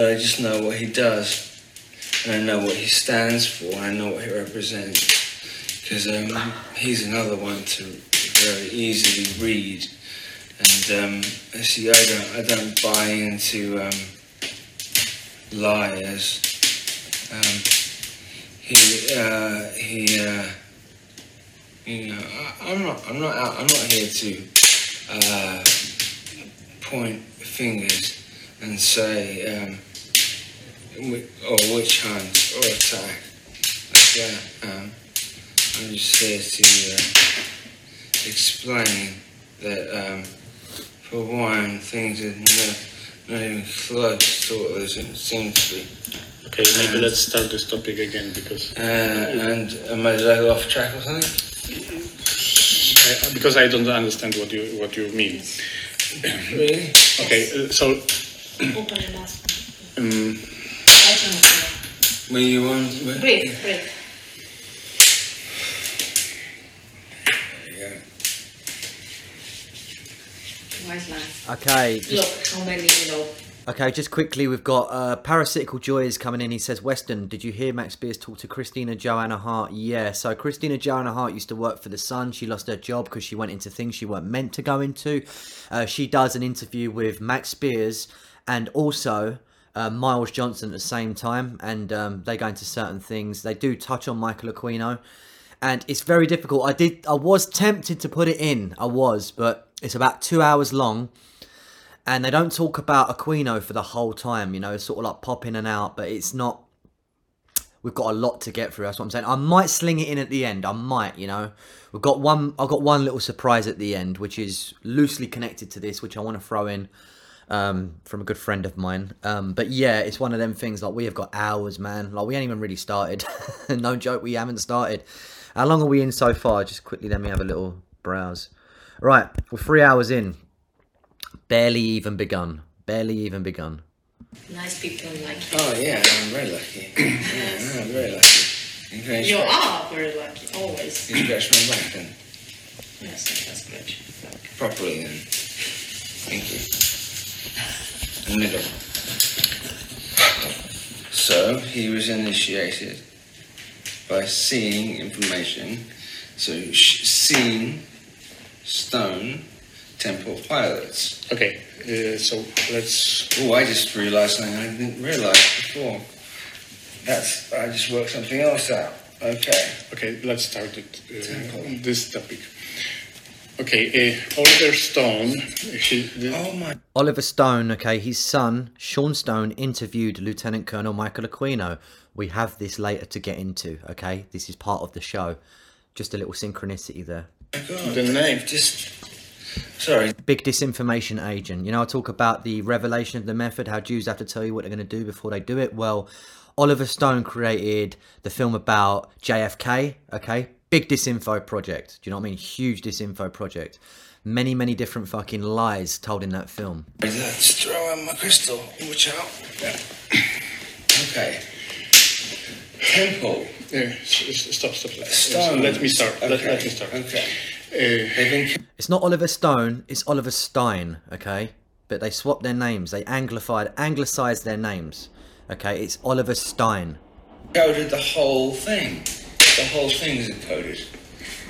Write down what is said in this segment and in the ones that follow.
I just know what he does, and I know what he stands for, and I know what he represents. Because um, he's another one to very easily read, and um, see, I don't, I don't buy into um, liars. Um, he, uh, he, uh, you know, I, I'm not, I'm not, out, I'm not here to uh, point fingers and say, um, or witch hunt or attack like that. Um, I'm just here to uh, explain that, um, for one, things are not, not even close to what they seem to be. Okay, maybe let's start this topic again because Uh, and am I like off track or something? I, because I don't understand what you what you mean. Really? Okay, uh, so Open and um, I don't know. When you want? When, Breathe, breathe. Yeah. Wise. Okay, just, Look how many, you know. okay. Just quickly, we've got uh, parasitical joys coming in. He says, "Weston, did you hear Max Spiers talk to Christina Joanna Hart?" Yeah. So Christina Joanna Hart used to work for the Sun. She lost her job because she went into things she weren't meant to go into. Uh, she does an interview with Max Spiers and also. Uh, Miles Johnson at the same time, and um, they go into certain things. They do touch on Michael Aquino, and it's very difficult. I did, I was tempted to put it in, I was, but it's about two hours long, and they don't talk about Aquino for the whole time. You know, it's sort of like pop in and out, but it's not. We've got a lot to get through. That's what I'm saying. I might sling it in at the end. I might, you know. We've got one. I've got one little surprise at the end, which is loosely connected to this, which I want to throw in um, from a good friend of mine. Um, but yeah, it's one of them things. Like we have got hours, man. Like we ain't even really started. no joke, we haven't started. How long are we in so far? Just quickly, let me have a little browse. Right, we're three hours in. Barely even begun. Barely even begun. Nice people like you. Oh yeah, I'm very lucky. yeah, I'm very lucky. You you. You are very lucky, always. you can scratch my back then, Yes, that's good. properly then. Thank you. Middle. So he was initiated by seeing information. So seeing stone temple pilots. okay, uh, so let's Oh, I just realised something I didn't realise before. That's I just worked something else out. Okay. okay let's start it, uh, this topic. Okay, uh, Oliver Stone. He, the, Oh my. Oliver Stone, okay, his son, Sean Stone, interviewed Lieutenant Colonel Michael Aquino. We have this later to get into, okay? This is part of the show. Just a little synchronicity there. my God, The name. Just. Sorry. Big disinformation agent. You know, I talk about the revelation of the method, how Jews have to tell you what they're going to do before they do it. Well, Oliver Stone created the film about JFK, okay? Big disinfo project. Do you know what I mean? Huge disinfo project. Many, many different fucking lies told in that film. Let's throw out my crystal. Watch out. Yeah. Okay. Temple. s- s- stop, stop. stop. Stone. Let me start. Let, Okay. let me start. Okay. Uh, It's not Oliver Stone, it's Oliver Stein, okay? But they swapped their names. They anglified, anglicized their names. Okay, it's Oliver Stein. encoded the whole thing. The whole thing is encoded.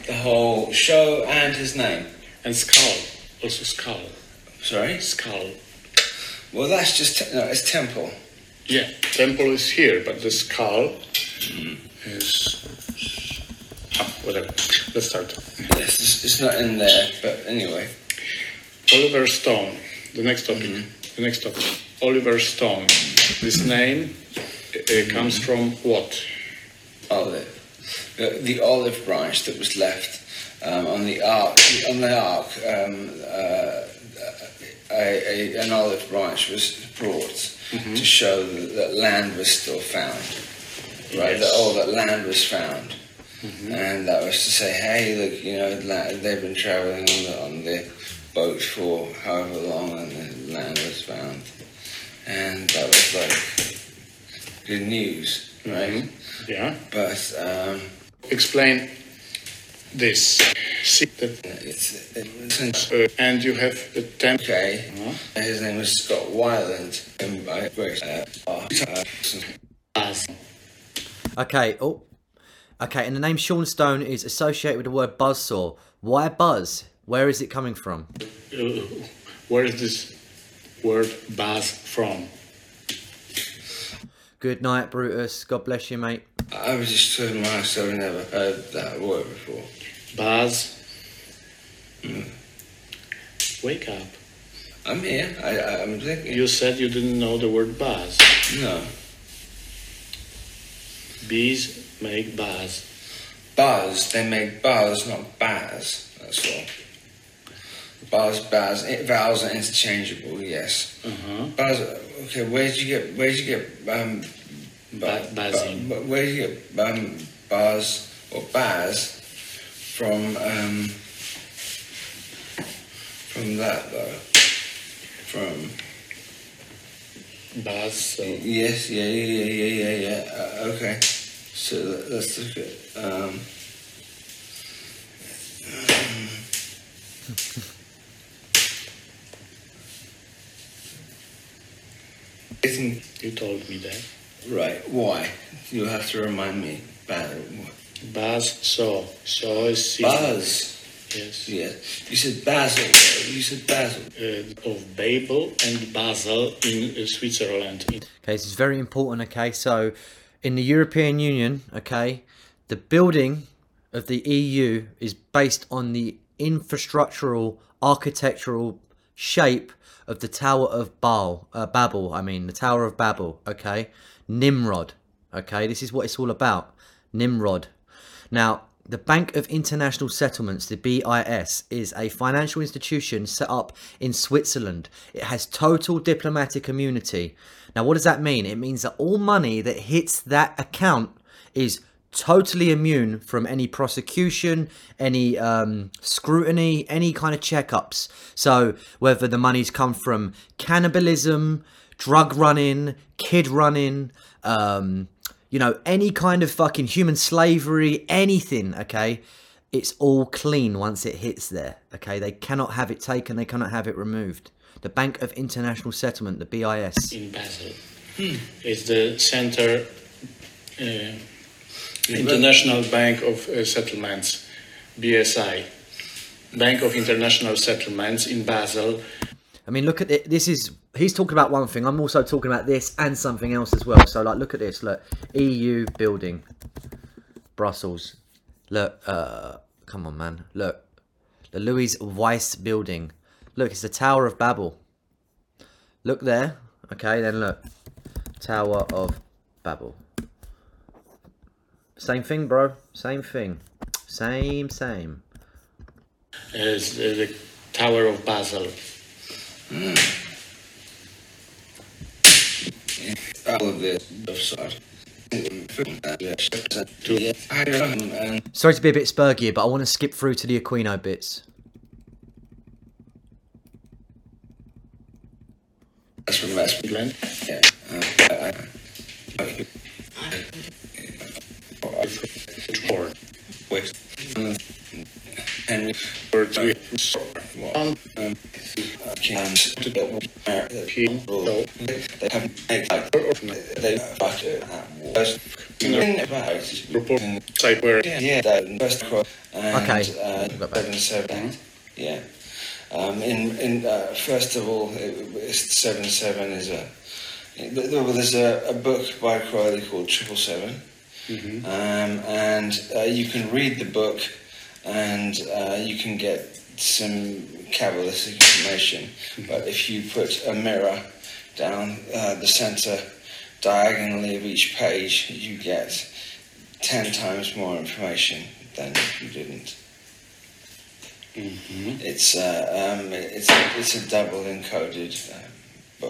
The whole show and his name. and skull. Also skull. Sorry? Skull. Well, that's just. Te- no, it's temple. Yeah, temple is here, but the skull is. Ah, whatever. Let's start. Yes, it's, it's not in there, but anyway. Oliver Stone. The next topic. The next topic. Oliver Stone. This name uh, comes from what? olive, the, the olive branch that was left um, on the ark. On the ark, um, uh, a, a, an olive branch was brought to show that, that land was still found. Right, that Yes. all that land was found, and that was to say, hey, look, you know, they've been traveling on the on the boat for however long, and the land was found, and that was like good news, right? Yeah. But um, Explain this. See that, It's, it's uh, and you have a temp. okay. Uh-huh. His name is Scott Weiland. And I Grace. Uh, uh, Okay. Oh. Okay. And the name Sean Stone is associated with the word buzzsaw. Why buzz? Where is it coming from? Uh, where is this word buzz from? Good night, Brutus. God bless you, mate. I was just telling myself I never heard that word before. Baz. Hmm. Wake up. I'm here. I, I, I'm thinking. You said you didn't know the word Baz. no. Bees make buzz. Buzz. They make buzz, not baz. That's all. Buzz, baz. It, vowels are interchangeable. Yes. Uh-huh. Buzz. Okay. Where did you get? Where did you get? Um, Ba- buzzing. bu- where did you get um, buzz or baz from? Um, from that though. From. Buzz. So Yes, yeah, yeah, yeah, yeah, yeah, yeah. Uh, okay, so let- let's look at. Um, isn't you told me that. right? Why? You have to remind me. Bad. Buzz. So. So is season. Buzz. Yes. Yeah. You said Basil. You said Basil. Uh, of Babel and Basel in uh, Switzerland. Okay, this is very important. Okay, so in the European Union, okay, the building of the EU is based on the infrastructural, architectural shape of the Tower of Baal, uh, Babel. I mean, the Tower of Babel. Okay, Nimrod. Okay, this is what it's all about. Nimrod. Now, the Bank of International Settlements, the BIS, is a financial institution set up in Switzerland. It has total diplomatic immunity. Now, what does that mean? It means that all money that hits that account is totally immune from any prosecution, any um, scrutiny, any kind of checkups. So, whether the money's come from cannibalism, drug running, kid running, um, you know, any kind of fucking human slavery, anything, okay? It's all clean once it hits there, okay? They cannot have it taken, they cannot have it removed. The Bank of International Settlement, the BIS. in Basel. It's the center, uh, International Bank of uh, Settlements, BSI, Bank of International Settlements in Basel. I mean, look at it. This is he's talking about one thing. I'm also talking about this and something else as well. So, like, look at this. Look, EU building, Brussels. Look, uh, come on, man. Look, the Louis Weiss building. Look, it's the Tower of Babel. Look there. Okay, then look, Tower of Babel. Same thing, bro. Same thing. Same, same. Is the, the Tower of Basel. All of this side. Yeah, I don't know. And Sorry to be a bit spurgy, but I want to skip through to the Aquino bits. that's from West England. Yeah. Uh, I, I, Or West. And we can people they made they fucked it. Worst thing about report site where Yeah, that first cross and Okay. uh, seven seven. Yeah. Um, in in uh, first of all, seven seven is a. There's a, a book by Crowley called Triple Seven, um, and uh, you can read the book, and uh, you can get some Kabbalistic information. But if you put a mirror down uh, the center diagonally of each page, you get ten times more information than if you didn't. It's uh, um, it's a, it's a double encoded uh,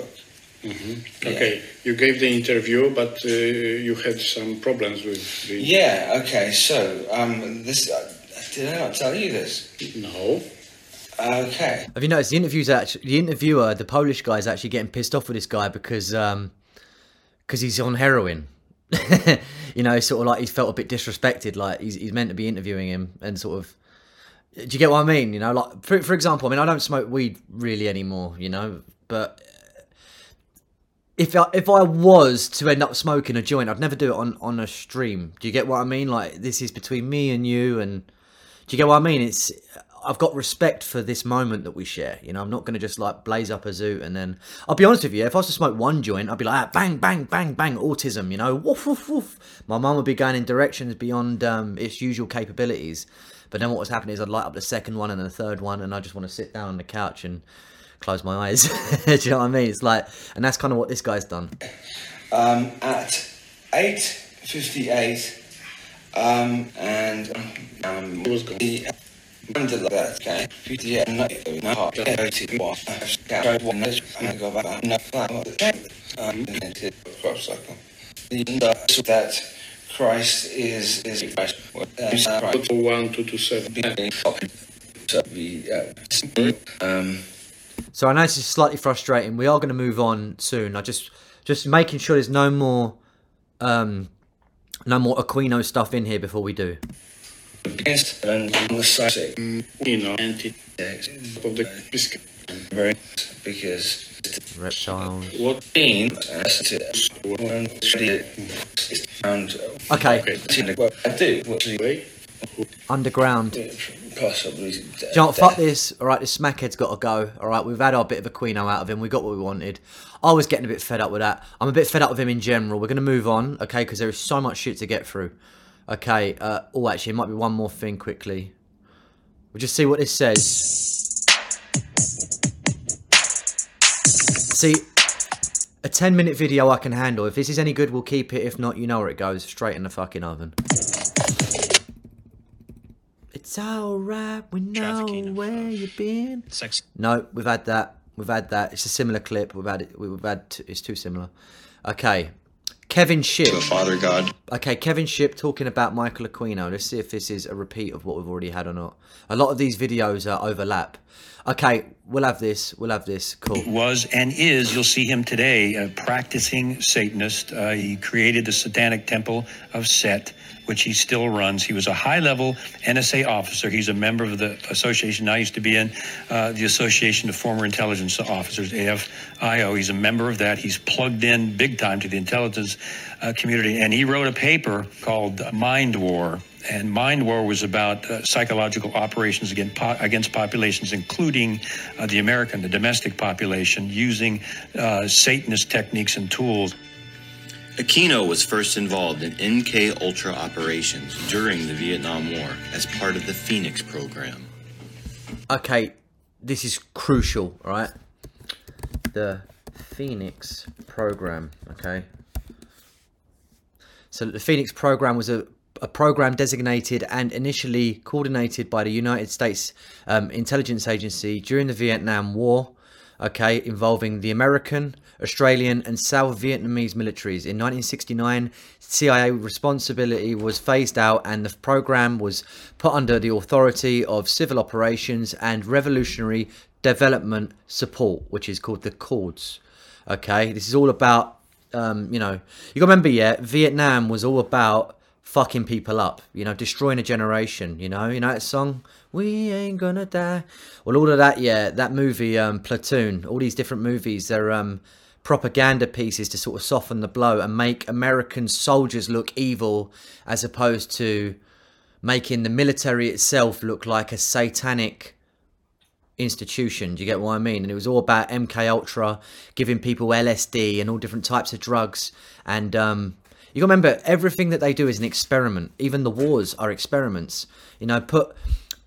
book. Okay, you gave the interview, but uh, you had some problems with the. Yeah. Okay. So um, this uh, did I not tell you this? No. Okay. Have you noticed the interviews actually the interviewer, the Polish guy, is actually getting pissed off with this guy because um because he's on heroin. you know, sort of like he felt a bit disrespected. Like he's he's meant to be interviewing him, and sort of. Do you get what I mean? You know, like for for example, I mean, I don't smoke weed really anymore. You know, but if I, if I was to end up smoking a joint, I'd never do it on, on a stream. Do you get what I mean? Like this is between me and you, and do you get what I mean? It's I've got respect for this moment that we share. You know, I'm not going to just like blaze up a zoot and then I'll be honest with you. If I was to smoke one joint, I'd be like ah, bang, bang, bang, bang, autism. You know, woof, woof, woof. My mum would be going in directions beyond um, its usual capabilities. But then what was happening is I'd light up the second one and the third one, and I just want to sit down on the couch and close my eyes. Do you know what I mean? It's like, and that's kind of what this guy's done. Um, at eight fifty-eight, um, and um, was gone. the under that okay, fifty and no thirty one, one, and go back, no um, crop cycle. The that Christ is is Christ. Uh, One two two seven. So we, uh, um, So I know this is slightly frustrating. We are going to move on soon. I just just making sure there's no more um no more Aquino stuff in here before we do. against and on the side You know, anti of the biscuit. very because Reptiles. What? being Okay, what I do what do you Wait. underground. Possibly Do you know what? Fuck this. All right, this smackhead's got to go. All right, we've had our bit of a Aquino out of him. We got what we wanted. I was getting a bit fed up with that. I'm a bit fed up with him in general. We're going to move on, okay? Because there is so much shit to get through. Okay. Uh, oh, actually, it might be one more thing quickly. We'll just see what this says. See, a 10 minute video I can handle. If this is any good, we'll keep it. If not, you know where it goes. Straight in the fucking oven. It's alright, we know Trafficking of, where uh, you've been. Sex. No, we've had that. We've had that. It's a similar clip. We've had it. We've had. T- it's too similar. Okay, Kevin Shipp. to a father god. Okay, Kevin Shipp talking about Michael Aquino. Let's see if this is a repeat of what we've already had or not. A lot of these videos are overlap. Okay, we'll have this. We'll have this. Cool. was and is, you'll see him today, a practicing Satanist. Uh, he created the Satanic Temple of Set, which he still runs. He was a high level NSA officer. He's a member of the association I used to be in, uh, the Association of Former Intelligence Officers, AFIO. He's a member of that. He's plugged in big time to the intelligence uh, community. And he wrote a paper called Mind War. And Mind War was about uh, psychological operations against, po- against populations, including uh, the American, the domestic population, using uh, Satanist techniques and tools. Aquino was first involved in MK Ultra operations during the Vietnam War as part of the Phoenix program. Okay, this is crucial, right? The Phoenix program, okay? So the Phoenix program was a, a program designated and initially coordinated by the United States um, Intelligence Agency during the Vietnam War, okay, involving the American, Australian, and South Vietnamese militaries. In 1969, CIA responsibility was phased out, and the program was put under the authority of Civil Operations and Revolutionary Development Support, which is called the CORDS. Okay, this is all about, um, you know, you got to remember, yeah, Vietnam was all about fucking people up, you know, destroying a generation, you know, you know that song, We Ain't Gonna Die. Well, all of that, yeah, that movie, um, Platoon, all these different movies, they're um, propaganda pieces to sort of soften the blow and make American soldiers look evil as opposed to making the military itself look like a satanic institution. Do you get what I mean? And it was all about MK Ultra, giving people LSD and all different types of drugs. And um, you got to remember, everything that they do is an experiment. Even the wars are experiments. You know, put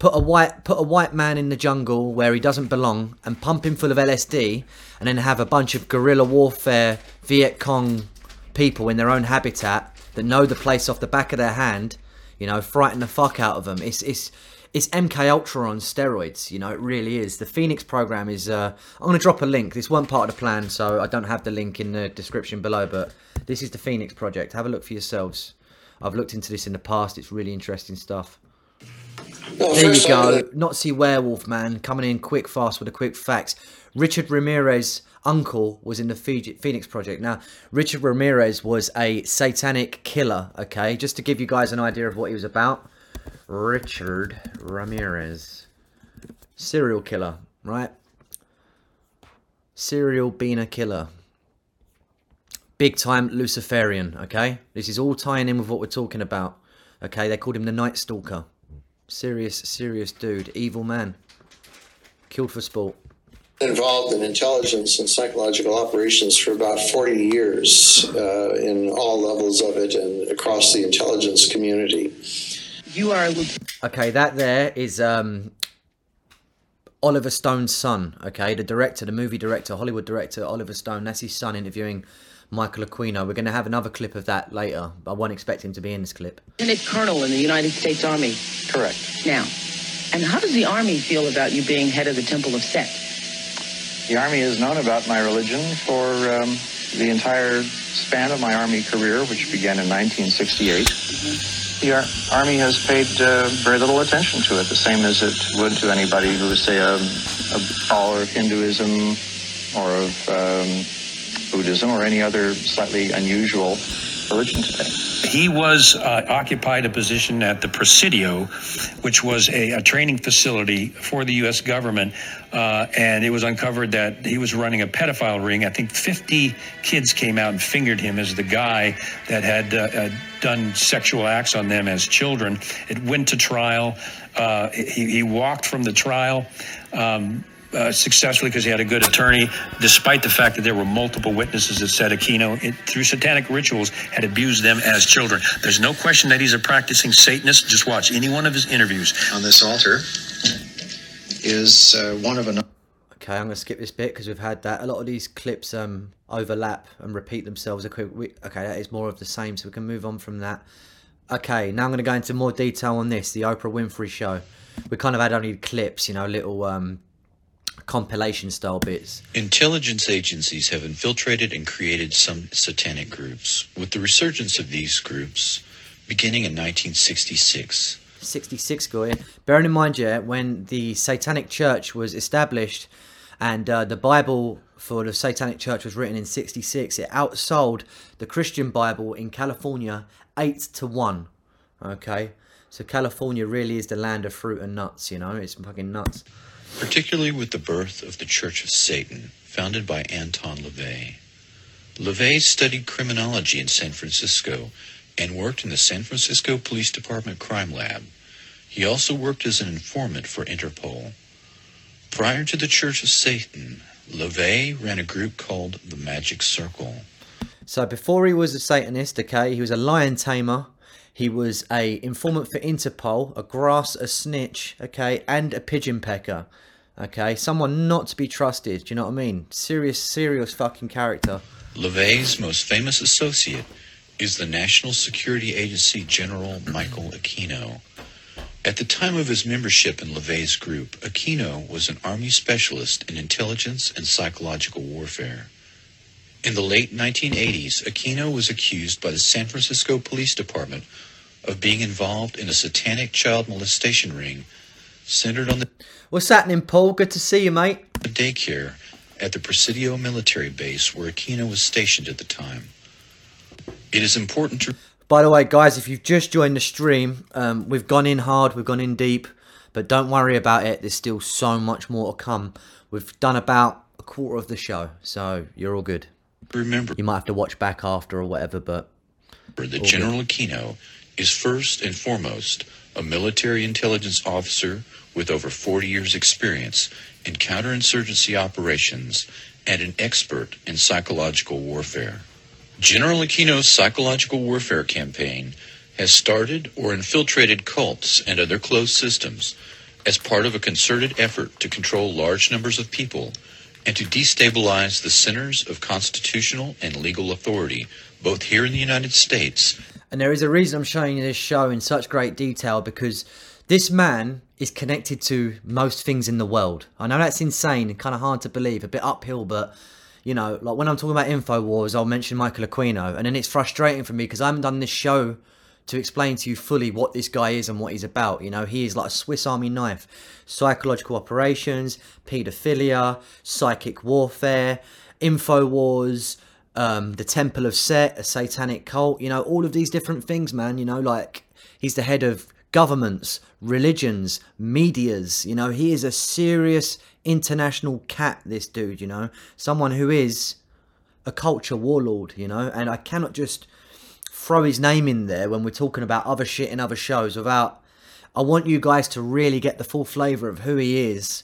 put a white put a white man in the jungle where he doesn't belong and pump him full of LSD, and then have a bunch of guerrilla warfare Viet Cong people in their own habitat that know the place off the back of their hand. You know, frighten the fuck out of them. It's it's it's MK Ultra on steroids. You know, it really is. The Phoenix program is. Uh, I'm gonna drop a link. This weren't part of the plan, so I don't have the link in the description below. But this is the Phoenix project. Have a look for yourselves. I've looked into this in the past. It's really interesting stuff. Well, There you go. gonna- Nazi werewolf man coming in quick fast with the quick facts. Richard Ramirez uncle was in the Phoenix Project. Now, Richard Ramirez was a satanic killer, okay? Just to give you guys an idea of what he was about. Richard Ramirez. Serial killer, right? Serial beaner killer. Big time Luciferian, okay? This is all tying in with what we're talking about. Okay, they called him the Night Stalker. Serious, serious dude. Evil man. Killed for sport. involved in intelligence and psychological operations for about 40 years uh, in all levels of it and across the intelligence community. You are Okay, that there is um, Oliver Stone's son. Okay, the director, the movie director, Hollywood director Oliver Stone. That's his son interviewing Michael Aquino. We're going to have another clip of that later. I won't expect him to be in this clip. Lieutenant Colonel in the United States Army. Correct. Now, and how does the Army feel about you being head of the Temple of Set? The Army has known about my religion for um, the entire span of my Army career, which began in 1968. The Ar- Army has paid uh, very little attention to it, the same as it would to anybody who was, say, a, a follower of Hinduism or of um, Buddhism or any other slightly unusual religion today. He was uh, occupied a position at the Presidio, which was a, a training facility for the U.S. government, uh, and it was uncovered that he was running a pedophile ring. I think 50 kids came out and fingered him as the guy that had uh, done sexual acts on them as children. It went to trial. Uh, he, he walked from the trial. Um, uh, successfully because he had a good attorney, despite the fact that there were multiple witnesses that said Aquino, it, through satanic rituals, had abused them as children. There's no question that he's a practicing Satanist. Just watch any one of his interviews. on this altar is uh, one of a Okay, I'm going to skip this bit because we've had that. A lot of these clips um, overlap and repeat themselves. Okay, we- okay, that is more of the same, so we can move on from that. Okay, now I'm going to go into more detail on this, the Oprah Winfrey Show. We kind of had only clips, you know, little um, compilation style bits. Intelligence agencies have infiltrated and created some satanic groups, with the resurgence of these groups beginning in 1966. 66 going. Bearing in mind, yeah, when the Satanic Church was established and uh, the Bible for the Satanic Church was written in 66, it outsold the Christian Bible in California 8 to 1. Okay? So California really is the land of fruit and nuts, you know? It's fucking nuts. Particularly with the birth of the Church of Satan, founded by Anton LaVey. LaVey studied criminology in San Francisco and worked in the San Francisco Police Department Crime Lab. He also worked as an informant for Interpol. Prior to the Church of Satan, LaVey ran a group called the Magic Circle. So before he was a Satanist, okay, he was a lion tamer. He was a informant for Interpol, a grass, a snitch, okay, and a pigeon pecker. Okay, someone not to be trusted. Do you know what I mean? Serious, serious fucking character. LaVey's most famous associate is the National Security Agency General Michael Aquino. At the time of his membership in LaVey's group, Aquino was an Army specialist in intelligence and psychological warfare. In the late 1980s, Aquino was accused by the San Francisco Police Department of being involved in a satanic child molestation ring centered on the What's happening, Paul? Good to see you, mate. daycare at the Presidio military base where Aquino was stationed at the time. It is important to By the way, guys, if you've just joined the stream, um, we've gone in hard, we've gone in deep, but don't worry about it. There's still so much more to come. We've done about a quarter of the show, so you're all good. remember You might have to watch back after or whatever, but All General Aquino is first and foremost a military intelligence officer with over 40 years' experience in counterinsurgency operations and an expert in psychological warfare. General Aquino's psychological warfare campaign has started or infiltrated cults and other closed systems as part of a concerted effort to control large numbers of people and to destabilize the centers of constitutional and legal authority, both here in the United States And there is a reason I'm showing you this show in such great detail because this man is connected to most things in the world. I know that's insane and kind of hard to believe, a bit uphill, but you know, like when I'm talking about InfoWars, I'll mention Michael Aquino, and then it's frustrating for me because I haven't done this show to explain to you fully what this guy is and what he's about. You know, he is like a Swiss Army knife. Psychological operations, paedophilia, psychic warfare, info wars, um, the Temple of Set, a satanic cult. You know, all of these different things, man. You know, like he's the head of governments, religions, medias. You know, he is a serious international cat. This dude, you know, someone who is a culture warlord. You know, and I cannot just throw his name in there when we're talking about other shit in other shows without I want you guys to really get the full flavour of who he is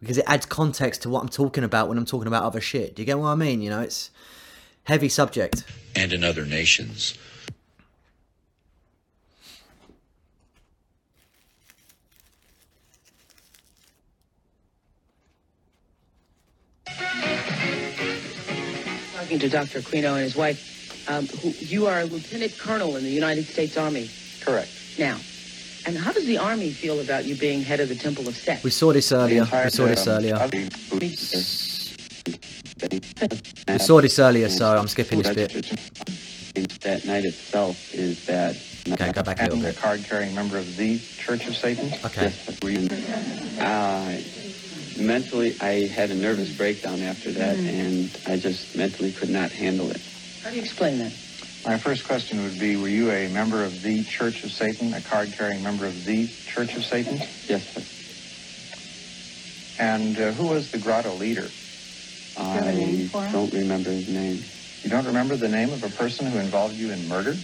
because it adds context to what I'm talking about when I'm talking about other shit. Do you get what I mean? You know, it's heavy subject. and in other nations. Talking to Dr. Aquino and his wife, um, who, you are a lieutenant colonel in the United States Army Correct. now. And how does the Army feel about you being head of the Temple of Set? We saw this earlier. We saw this earlier. We We saw this earlier, so I'm skipping this bit. That night itself is that. Okay, go back a little and a card-carrying member of the Church of Satan. Okay. Uh, mentally, I had a nervous breakdown after that, and I just mentally could not handle it. How do you explain that? My first question would be, were you a member of the Church of Satan, a card-carrying member of the Church of Satan? Yes, sir. And uh, who was the grotto leader? I don't remember his name. You don't remember the name of a person who involved you in murder?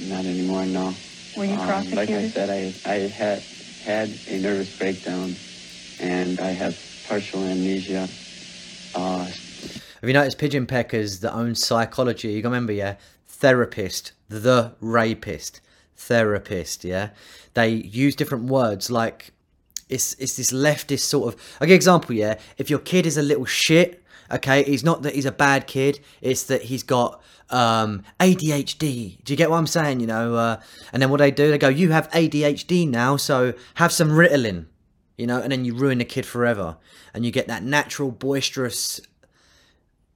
Not anymore, no. Were you Um, like I said, I, I had had a nervous breakdown, and I have partial amnesia. Uh, Have you noticed Pigeon Pecker's the own psychology? You gotta remember, yeah, therapist, the rapist, therapist, yeah. They use different words like it's it's this leftist sort of. Give example, yeah. If your kid is a little shit, okay, it's not that he's a bad kid. It's that he's got um, ADHD. Do you get what I'm saying? You know, uh, and then what they do, they go, "You have ADHD now, so have some Ritalin." You know, and then you ruin the kid forever, and you get that natural boisterous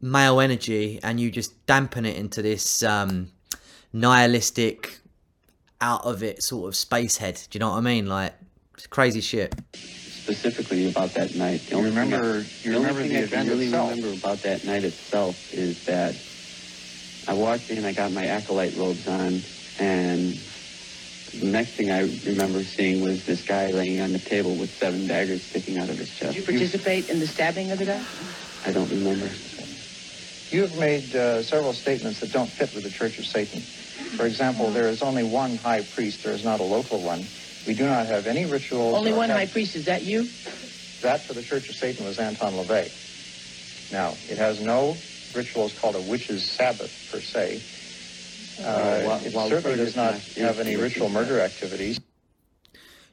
male energy and you just dampen it into this um, nihilistic, out of it sort of space head. Do you know what I mean? Like, crazy shit. specifically about that night. The You only thing remember- I, you the only remember thing the I event can really itself? remember about that night itself is that I walked in, I got my acolyte robes on, and the next thing I remember seeing was this guy laying on the table with seven daggers sticking out of his chest. Did you participate in the stabbing of the guy? I don't remember. You have made uh, several statements that don't fit with the Church of Satan. For example, there is only one high priest. There is not a local one. We do not have any rituals. Only one high priest. Is that you? That for the Church of Satan was Anton LaVey. Now, it has no rituals called a witch's Sabbath per se. Uh, while- it while certainly does not Ferguson have any ritual murder activities.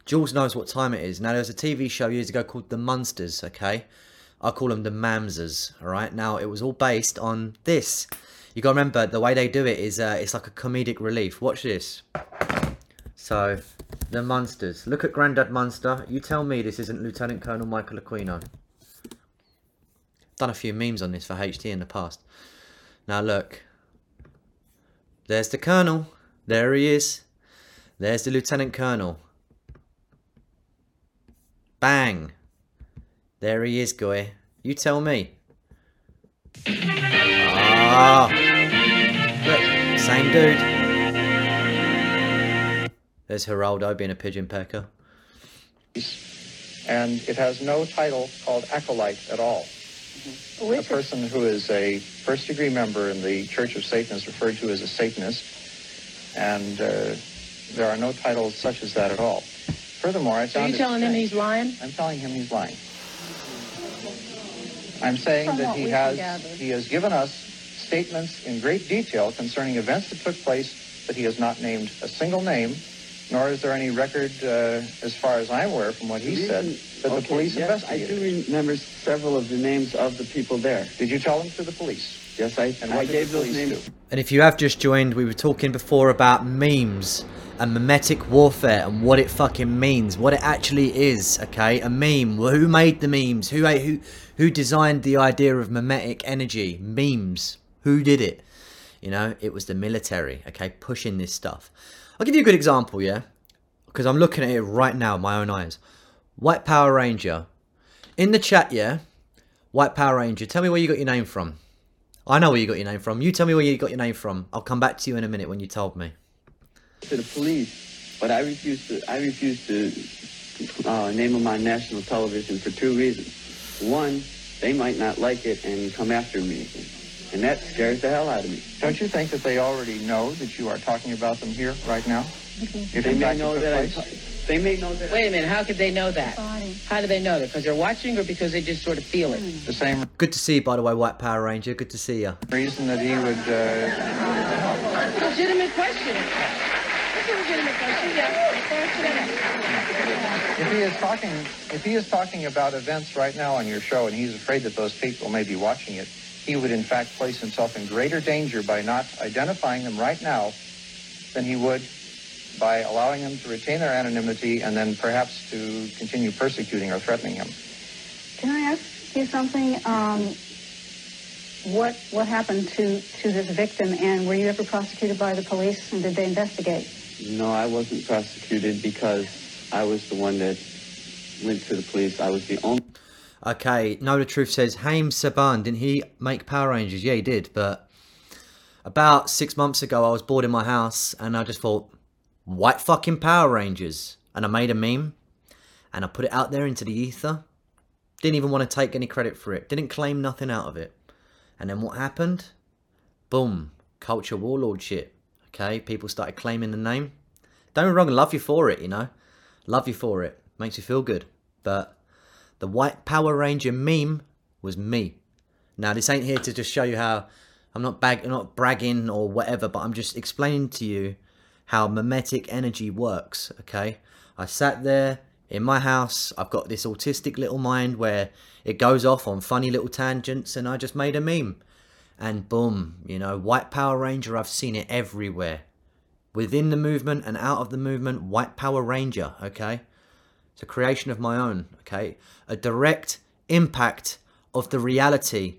Jules knows what time it is. Now, there was a TV show years ago called The Munsters, okay? I call them the Mamsers, alright? Now, it was all based on this. You gotta remember, the way they do it is uh, it's like a comedic relief. Watch this. So, the Munsters. Look at Grandad Munster. You tell me this isn't Lieutenant Colonel Michael Aquino. Done a few memes on this for HT in the past. Now, look. There's the Colonel. There he is. There's the Lieutenant Colonel. Bang. There he is, guy. You tell me. Ah. Same dude. There's Geraldo being a pigeon pecker. And it has no title called acolyte at all. Who A is it? person who is a first degree member in the Church of Satan is referred to as a Satanist. And uh, there are no titles such as that at all. Furthermore, I So found you it telling him strange- he's lying? I'm telling him he's lying. I'm saying From that he has can gather. he has given us statements in great detail concerning events that took place, but he has not named a single name, nor is there any record, uh, as far as I'm aware, from what he The said, reason- that the police yes, I do remember several of the names of the people there. Did you tell them to the police? Yes, I, And I did gave those names. do? And if you have just joined, we were talking before about memes and mimetic warfare and what it fucking means, what it actually is. Okay, a meme. Well, who made the memes? Who who who designed the idea of mimetic energy? Memes. Who did it? You know, it was the military, okay, pushing this stuff. I'll give you a good example, yeah? Because I'm looking at it right now, my own eyes. White Power Ranger. In the chat, yeah? White Power Ranger, tell me where you got your name from. I know where you got your name from. You tell me where you got your name from. I'll come back to you in a minute when you told me. to the police, but I refuse to. I refuse to uh, name them on national television for two reasons. One, they might not like it and come after me, and that scares the hell out of me. Don't you think that they already know that you are talking about them here right now? If They in may know took that. I, place? they may know that. Wait a minute, how could they know that? How do they know that? Because they're watching or because they just sort of feel it? The same Good to see you, by the way, White Power Ranger. Good to see you. reason that he would uh, Legitimate question. It's a legitimate question, yeah. If he is talking, if he is talking about events right now on your show, and he's afraid that those people may be watching it, he would in fact place himself in greater danger by not identifying them right now than he would by allowing them to retain their anonymity and then perhaps to continue persecuting or threatening him. Can I ask you something? Um, what what happened to to this victim, and were you ever prosecuted by the police, and did they investigate? No, I wasn't prosecuted because I was the one that went to the police. I was the only. Okay, No the Truth says, Haim Saban, didn't he make Power Rangers? Yeah, he did, but about six months ago, I was bored in my house and I just thought, white fucking Power Rangers. And I made a meme and I put it out there into the ether. Didn't even want to take any credit for it, didn't claim nothing out of it. And then what happened? Boom, culture warlord shit. Okay, people started claiming the name. Don't be wrong, love you for it, you know. Love you for it. Makes you feel good. But the White Power Ranger meme was me. Now, this ain't here to just show you how I'm not bag, not bragging or whatever, but I'm just explaining to you how mimetic energy works. Okay, I sat there in my house. I've got this autistic little mind where it goes off on funny little tangents, and I just made a meme. And boom, you know, White Power Ranger. I've seen it everywhere, within the movement and out of the movement. White Power Ranger. Okay. It's a creation of my own, okay? A direct impact of the reality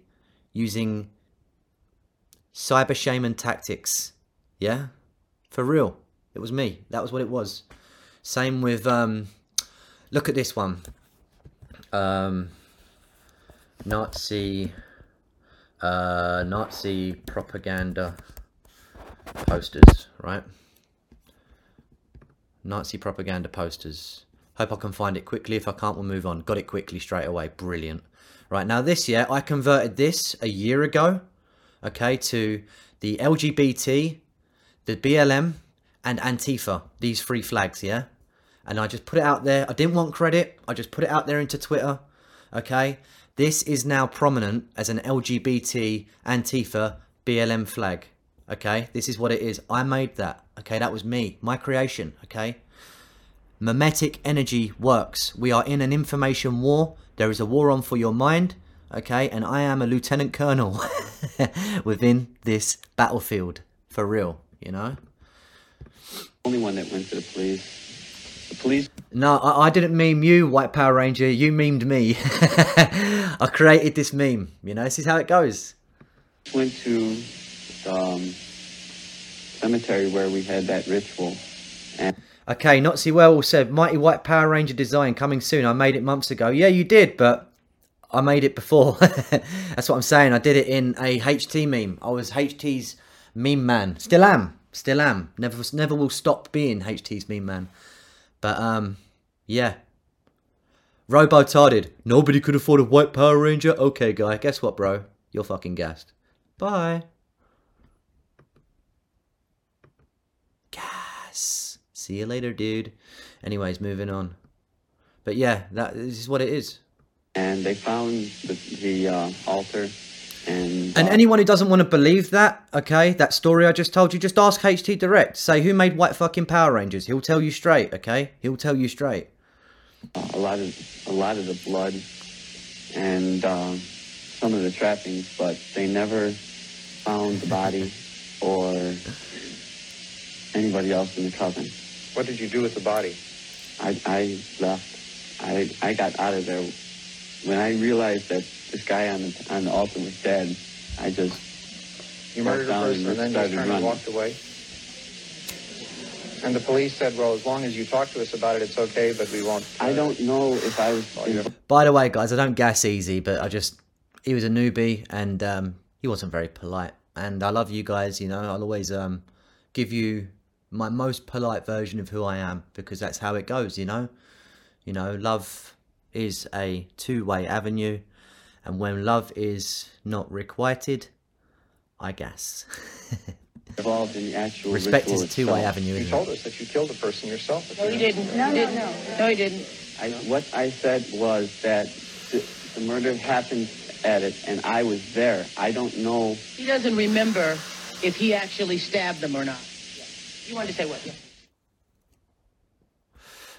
using cyber shaman tactics. Yeah? For real. It was me. That was what it was. Same with um look at this one. Um Nazi uh Nazi propaganda posters, right? Nazi propaganda posters. Hope I can find it quickly. If I can't, we'll move on. Got it quickly straight away. Brilliant. Right, now this year, I converted this a year ago, okay, to the LGBT, the BLM, and Antifa. These three flags, yeah? And I just put it out there. I didn't want credit. I just put it out there into Twitter, okay? This is now prominent as an LGBT, Antifa, BLM flag, okay? This is what it is. I made that, okay? That was me, my creation, okay? Mimetic energy works. We are in an information war. There is a war on for your mind, okay? And I am a lieutenant colonel within this battlefield, for real, you know? Only one that went to the police. The police No, I, I didn't meme you, White Power Ranger. You memed me. I created this meme, you know? This is how it goes. went to the um, cemetery where we had that ritual, and Okay, Nazi Well said, Mighty White Power Ranger design coming soon. I made it months ago. Yeah, you did, but I made it before. That's what I'm saying. I did it in a HT meme. I was HT's meme man. Still am. Still am. Never never will stop being HT's meme man. But um yeah. Robotarded. Nobody could afford a white Power Ranger. Okay, guy. Guess what, bro? You're fucking gassed. Bye. Gas. See you later, dude. Anyways, moving on. But yeah, that this is what it is. and they found the, the uh, altar, and And uh, anyone who doesn't want to believe that, okay, that story I just told you, just ask HT Direct. Say who made white fucking Power Rangers. He'll tell you straight, okay? He'll tell you straight. a lot of a lot of the blood and uh, some of the trappings, but they never found the body or anybody else in the coven. What did you do with the body? I, I left. I, I got out of there. When I realized that this guy on the, on the altar was dead, I just You murdered a down person and then just turned and walked away? And the police said, well, as long as you talk to us about it, it's okay, but we won't. I don't know if I was. By the way, guys, I don't gas easy, but I just he was a newbie and um, he wasn't very polite. And I love you guys. You know, I'll always um, give you my most polite version of who I am because that's how it goes. You know, you know, love is a two-way avenue, and when love is not requited, I guess. involved in the actual Respect is a two-way avenue. You told it? us that you killed a person yourself. No, he didn't. No, he no, didn't. no. No, he didn't. I, what I said was that the, the murder happened at it, and I was there. I don't know. He doesn't remember if he actually stabbed them or not. You wanted to say what?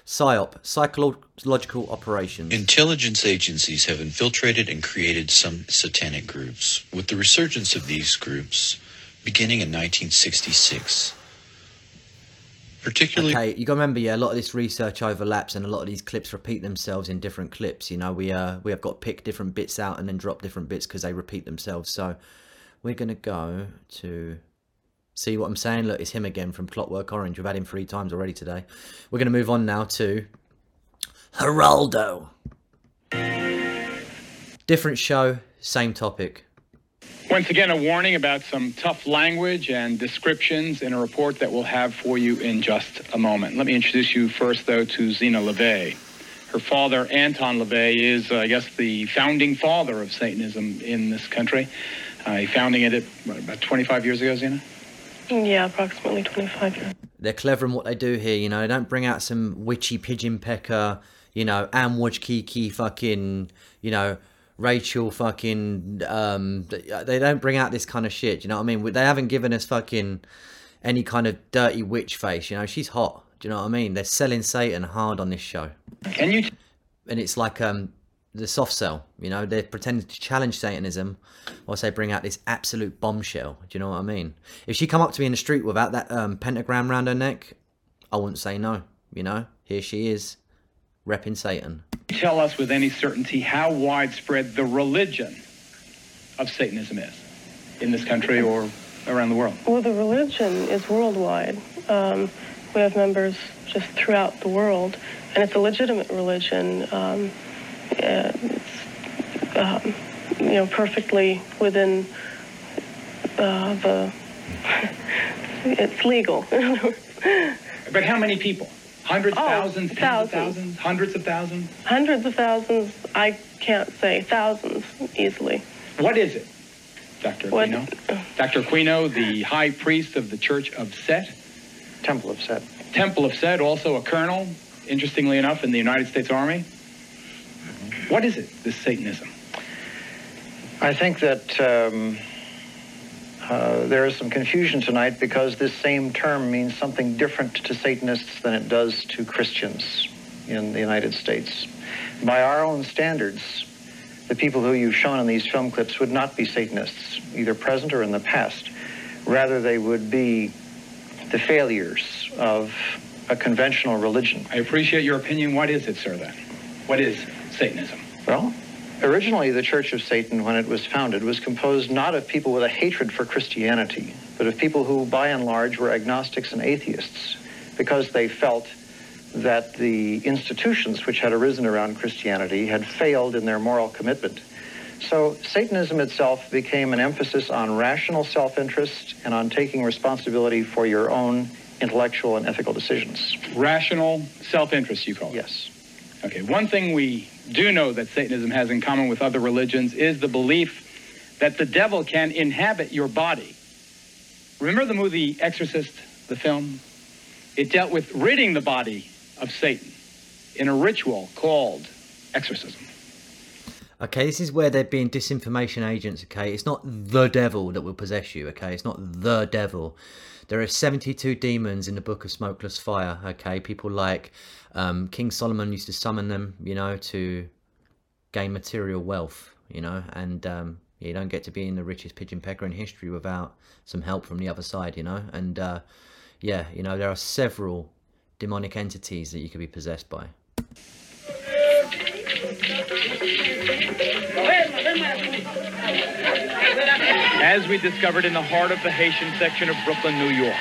Psyop, psychological operations. Intelligence agencies have infiltrated and created some satanic groups, with the resurgence of these groups beginning in 1966. Particularly Okay, you got to remember, yeah, a lot of this research overlaps, and a lot of these clips repeat themselves in different clips. You know, we uh we have got to pick different bits out and then drop different bits because they repeat themselves. So we're gonna go to see what I'm saying. Look, it's him again from Clockwork Orange. We've had him three times already today. We're gonna move on now to Geraldo. Different show, same topic. Once again, a warning about some tough language and descriptions in a report that we'll have for you in just a moment. Let me introduce you first, though, to Zeena LaVey. Her father, Anton LaVey, is, uh, I guess, the founding father of Satanism in this country. Uh, he founding it at, what, about 25 years ago, Zeena? Yeah, approximately 25 years. they're clever in what they do here. You know, they don't bring out some witchy pigeon pecker, you know, Amwaj Kiki fucking, you know, Rachel fucking. Um, they don't bring out this kind of shit. You know what I mean? They haven't given us fucking any kind of dirty witch face. You know, she's hot. Do you know what I mean? They're selling Satan hard on this show. Can you? and it's like um the soft sell. You know, they're pretending to challenge Satanism, whilst they bring out this absolute bombshell. Do you know what I mean? If she come up to me in the street without that um, pentagram round her neck, I wouldn't say no. You know, here she is, repping Satan. Tell us with any certainty how widespread the religion of Satanism is in this country or around the world. Well, the religion is worldwide. Um, we have members just throughout the world, and it's a legitimate religion. Um, uh, it's, um, you know, perfectly within uh, the. it's legal. But how many people? Hundreds, Oh, thousands, tens of thousands. thousands, hundreds of thousands? Hundreds of thousands. I can't say thousands easily. What is it, Dr. What- Aquino? Dr. Aquino, the high priest of the Church of Set? Temple of Set. Temple of Set, also a colonel, interestingly enough, in the United States Army. What is it, this Satanism? I think that um, uh, there is some confusion tonight because this same term means something different to Satanists than it does to Christians in the United States. By our own standards, the people who you've shown in these film clips would not be Satanists, either present or in the past. Rather, they would be the failures of a conventional religion. I appreciate your opinion. What is it, sir, then? What is Satanism? Well, originally the Church of Satan, when it was founded, was composed not of people with a hatred for Christianity, but of people who, by and large, were agnostics and atheists, because they felt that the institutions which had arisen around Christianity had failed in their moral commitment. So Satanism itself became an emphasis on rational self-interest and on taking responsibility for your own intellectual and ethical decisions. Rational self-interest, you call it? Yes. Okay, one thing we do know that Satanism has in common with other religions is the belief that the devil can inhabit your body. Remember the movie Exorcist, the film? It dealt with ridding the body of Satan in a ritual called exorcism. Okay, this is where they're being disinformation agents, okay? It's not the devil that will possess you, okay? It's not the devil. There are 72 demons in the Book of Smokeless Fire, okay? People like um, King Solomon used to summon them, you know, to gain material wealth, you know? And um, you don't get to be in the richest pigeon pecker in history without some help from the other side, you know? And uh, yeah, you know, there are several demonic entities that you could be possessed by. As we discovered in the heart of the Haitian section of Brooklyn, New York,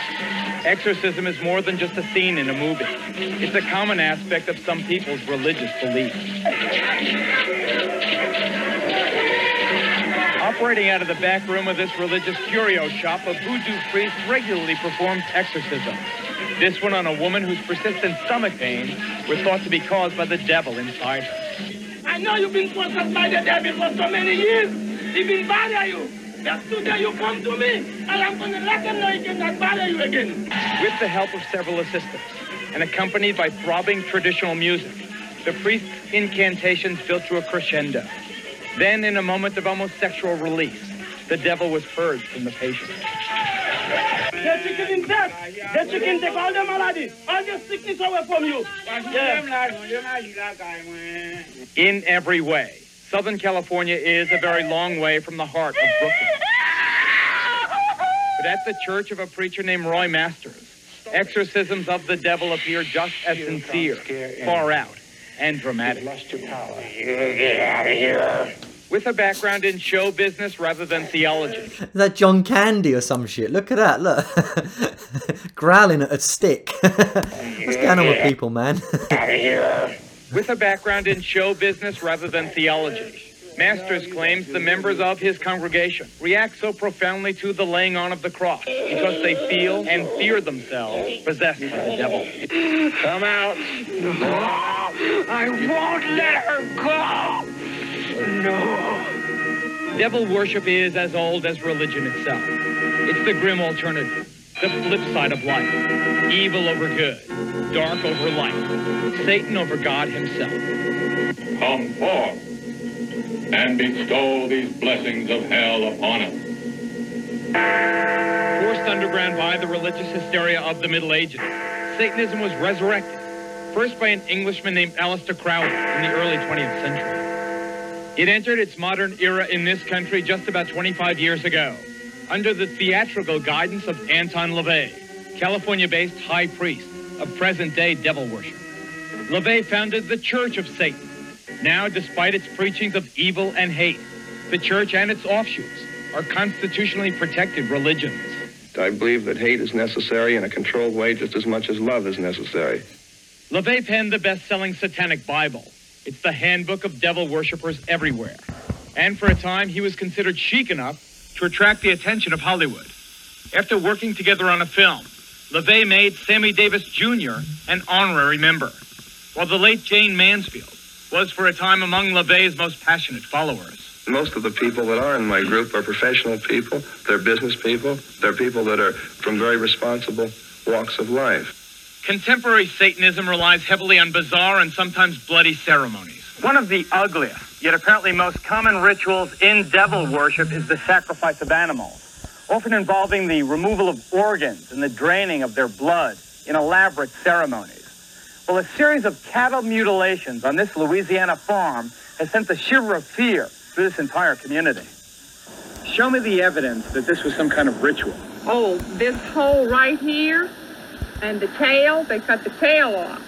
exorcism is more than just a scene in a movie. It's a common aspect of some people's religious beliefs. Operating out of the back room of this religious curio shop, a voodoo priest regularly performs exorcisms. This one on a woman whose persistent stomach pains were thought to be caused by the devil inside her. I know you've been possessed by the devil for so many years. He been bother you. But today you come to me, and I'm going to let him know he cannot bother you again. With the help of several assistants and accompanied by throbbing traditional music, the priest's incantations built to a crescendo. Then, in a moment of almost sexual release, the devil was purged from the patient. That you can invest. That you take all the malady, all the sickness away from you. Yeah. In every way, Southern California is a very long way from the heart of Brooklyn. But at the church of a preacher named Roy Masters, exorcisms of the devil appear just as sincere, far out, and dramatic. Get out of here. With a background in show business rather than theology, Is that John Candy or some shit? Look at that, look. Growling at a stick. What's going on with people, man? with a background in show business rather than theology, Masters claims the members of his congregation react so profoundly to the laying on of the cross because they feel and fear themselves possessed by the devil. Come out. I won't let her go. No. Devil worship is as old as religion itself. It's the grim alternative, the flip side of life. Evil over good, dark over light, Satan over God himself. Come forth and bestow these blessings of hell upon us. Forced underground by the religious hysteria of the Middle Ages, Satanism was resurrected, first by an Englishman named Aleister Crowley in the early 20th century. It entered its modern era in this country just about 25 years ago, under the theatrical guidance of Anton LaVey, California-based high priest of present-day devil worship. LaVey founded the Church of Satan. Now, despite its preachings of evil and hate, the church and its offshoots are constitutionally protected religions. I believe that hate is necessary in a controlled way just as much as love is necessary. LaVey penned the best-selling Satanic Bible. It's the handbook of devil worshippers everywhere. And for a time, he was considered chic enough to attract the attention of Hollywood. After working together on a film, LaVey made Sammy Davis Jr. an honorary member, while the late Jayne Mansfield was for a time among LaVey's most passionate followers. Most of the people that are in my group are professional people, they're business people, they're people that are from very responsible walks of life. Contemporary Satanism relies heavily on bizarre and sometimes bloody ceremonies. One of the ugliest, yet apparently most common rituals in devil worship is the sacrifice of animals, often involving the removal of organs and the draining of their blood in elaborate ceremonies. Well, a series of cattle mutilations on this Louisiana farm has sent the shiver of fear through this entire community. Show me the evidence that this was some kind of ritual. Oh, this hole right here and the tail, they cut the tail off.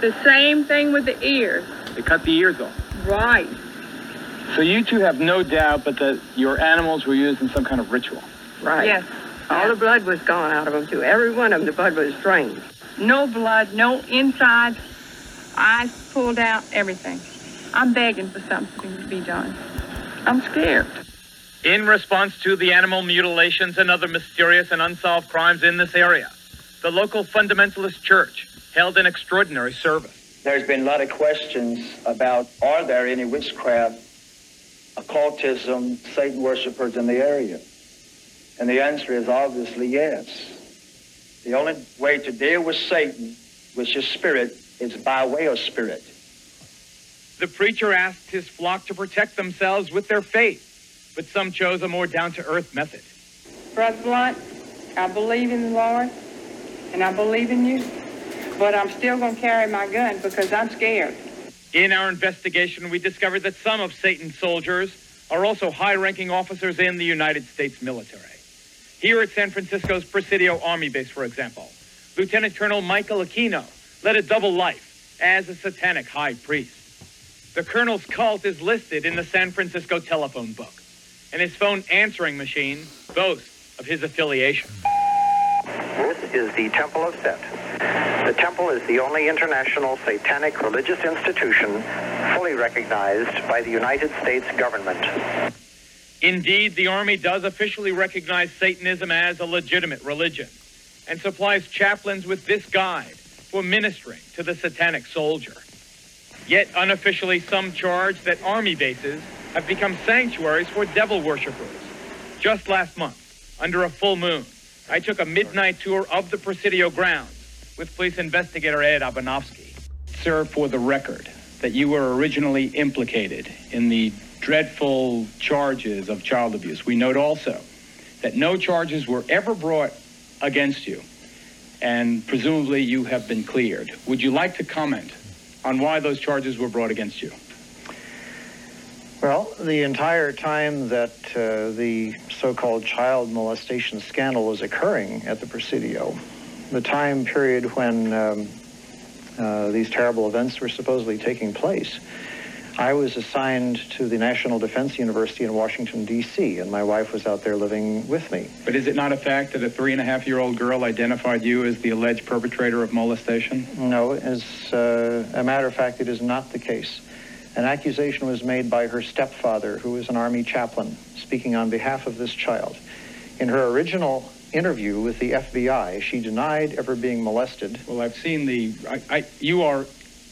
The same thing with the ears. They cut the ears off. Right. So you two have no doubt but that your animals were used in some kind of ritual. Right. Yes. All the blood was gone out of them, too. Every one of them, the blood was drained. No blood, no inside. Eyes pulled out, everything. I'm begging for something to be done. I'm scared. In response to the animal mutilations and other mysterious and unsolved crimes in this area, the local fundamentalist church held an extraordinary service. There's been a lot of questions about are there any witchcraft, occultism, Satan worshippers in the area? And the answer is obviously yes. The only way to deal with Satan, which is spirit, is by way of spirit. The preacher asked his flock to protect themselves with their faith, but some chose a more down to earth method. Brother Blunt, I believe in the Lord, and I believe in you, but I'm still going to carry my gun because I'm scared. In our investigation, we discovered that some of Satan's soldiers are also high ranking officers in the United States military. Here at San Francisco's Presidio Army Base, for example, Lieutenant Colonel Michael Aquino led a double life as a satanic high priest. The colonel's cult is listed in the San Francisco telephone book, and his phone answering machine boasts of his affiliation. This is the Temple of Set. The temple is the only international satanic religious institution fully recognized by the United States government. Indeed, the Army does officially recognize Satanism as a legitimate religion and supplies chaplains with this guide for ministering to the satanic soldier. Yet, unofficially, some charge that Army bases have become sanctuaries for devil worshippers. Just last month, under a full moon, I took a midnight tour of the Presidio grounds with police investigator Ed Abanovsky. Sir, for the record, that you were originally implicated in the dreadful charges of child abuse. We note also that no charges were ever brought against you, and presumably you have been cleared. Would you like to comment on why those charges were brought against you? Well, the entire time that uh, the so-called child molestation scandal was occurring at the Presidio, the time period when um, uh, these terrible events were supposedly taking place, I was assigned to the National Defense University in Washington, D.C., and my wife was out there living with me. But is it not a fact that a three and a half year old girl identified you as the alleged perpetrator of molestation? No, as uh, a matter of fact, it is not the case. An accusation was made by her stepfather, who was an Army chaplain, speaking on behalf of this child. In her original interview with the FBI, she denied ever being molested. Well, I've seen the. I, I, you are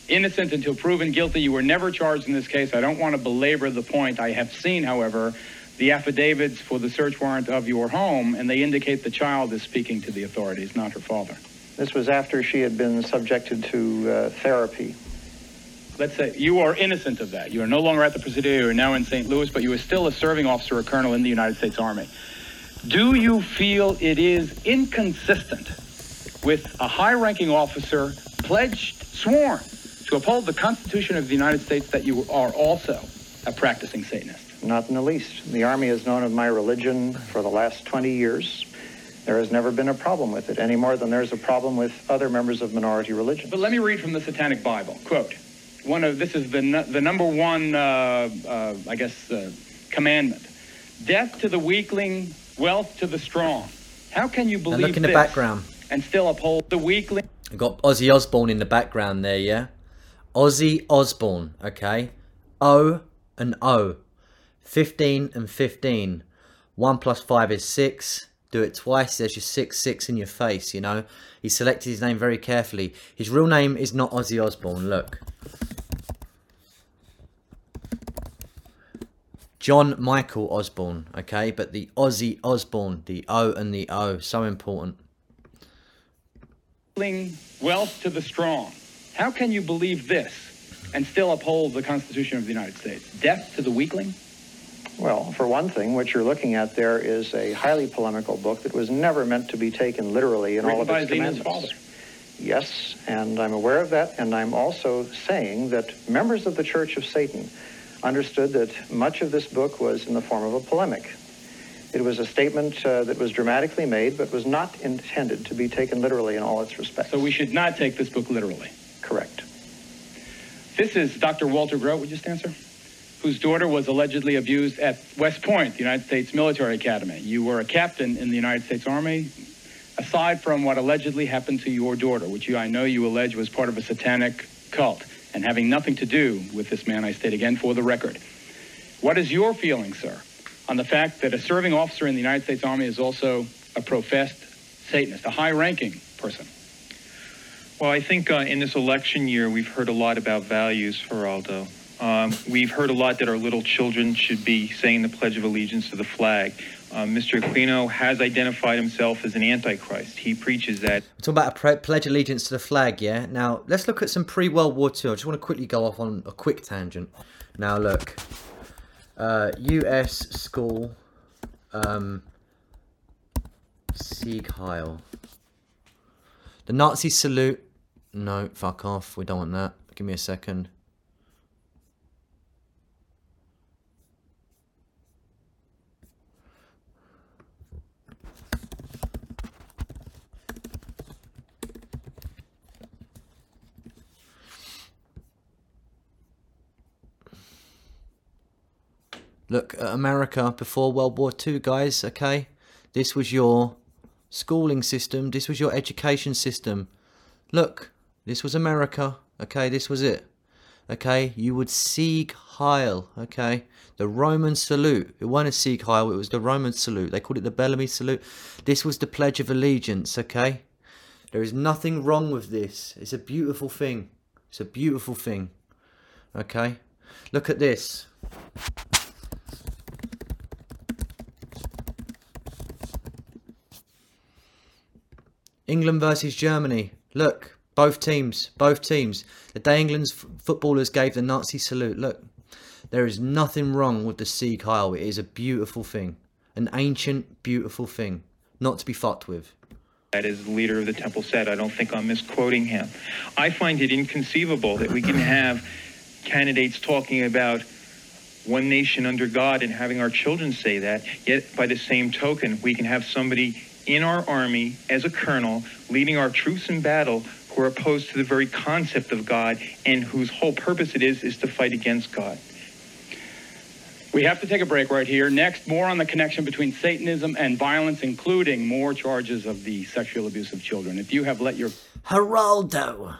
innocent until proven guilty. You were never charged in this case. I don't want to belabor the point. I have seen, however, the affidavits for the search warrant of your home, and they indicate the child is speaking to the authorities, not her father. This was after she had been subjected to uh, therapy. Let's say you are innocent of that. You are no longer at the Presidio. You are now in St. Louis, but you are still a serving officer or colonel in the United States Army. Do you feel it is inconsistent with a high ranking officer pledged, sworn, to uphold the Constitution of the United States that you are also a practicing Satanist? Not in the least. The Army has known of my religion for the last 20 years. There has never been a problem with it, any more than there's a problem with other members of minority religions. But let me read from the Satanic Bible. Quote, one of, this is the, the number one, uh, uh, I guess, uh, commandment. Death to the weakling, wealth to the strong. How can you Now believe look in the background. and still uphold the weakling? I've got Ozzy Osbourne in the background there, yeah? Ozzy Osbourne, okay? O and O. 15 and 15. 1 plus 5 is 6. Do it twice, there's your 6 6 in your face, you know? He selected his name very carefully. His real name is not Ozzy Osbourne, look. John Michael Osbourne, okay? But the Ozzy Osbourne, the O and the O, so important. wealth to the strong. How can you believe this and still uphold the Constitution of the United States? Death to the weakling? Well, for one thing, what you're looking at there is a highly polemical book that was never meant to be taken literally in all Written of by its Zeena's commandments. father. Yes, and I'm aware of that, and I'm also saying that members of the Church of Satan understood that much of this book was in the form of a polemic. It was a statement uh, that was dramatically made, but was not intended to be taken literally in all its respects. So we should not take this book literally. Correct. This is Dr. Walter Grote, would you stand, sir? Whose daughter was allegedly abused at West Point, the United States Military Academy. You were a captain in the United States Army. Aside from what allegedly happened to your daughter, which you, I know you allege was part of a satanic cult and having nothing to do with this man, I state again for the record. What is your feeling, sir, on the fact that a serving officer in the United States Army is also a professed Satanist, a high ranking person? Well, I think uh, in this election year, we've heard a lot about values, Geraldo. Um, we've heard a lot that our little children should be saying the Pledge of Allegiance to the flag. Uh, Mr. Aquino has identified himself as an antichrist. He preaches that. We're talking about a pre- pledge allegiance to the flag, yeah? Now, let's look at some pre World War II. I just want to quickly go off on a quick tangent. Now, look. Uh, US school. Um, Sieg Heil. The Nazi salute. No, fuck off. We don't want that. Give me a second. Look at America before World War II, guys, okay? This was your schooling system, this was your education system. Look, this was America, okay? This was it. Okay, you would Sieg Heil, okay? The Roman salute. It wasn't a Sieg Heil, it was the Roman salute. They called it the Bellamy salute. This was the Pledge of Allegiance, okay? There is nothing wrong with this. It's a beautiful thing. It's a beautiful thing. Okay? Look at this. England versus Germany. Look, both teams, both teams. The day England's f- footballers gave the Nazi salute. Look, there is nothing wrong with the Sieg Heil. It is a beautiful thing. An ancient, beautiful thing. Not to be fucked with. That is the leader of the temple said. I don't think I'm misquoting him. I find it inconceivable that we can have candidates talking about one nation under God and having our children say that, yet by the same token, we can have somebody in our army as a colonel leading our troops in battle who are opposed to the very concept of God and whose whole purpose it is is to fight against God. We have to take a break right here. Next, more on the connection between Satanism and violence, including more charges of the sexual abuse of children. If you have let your Geraldo.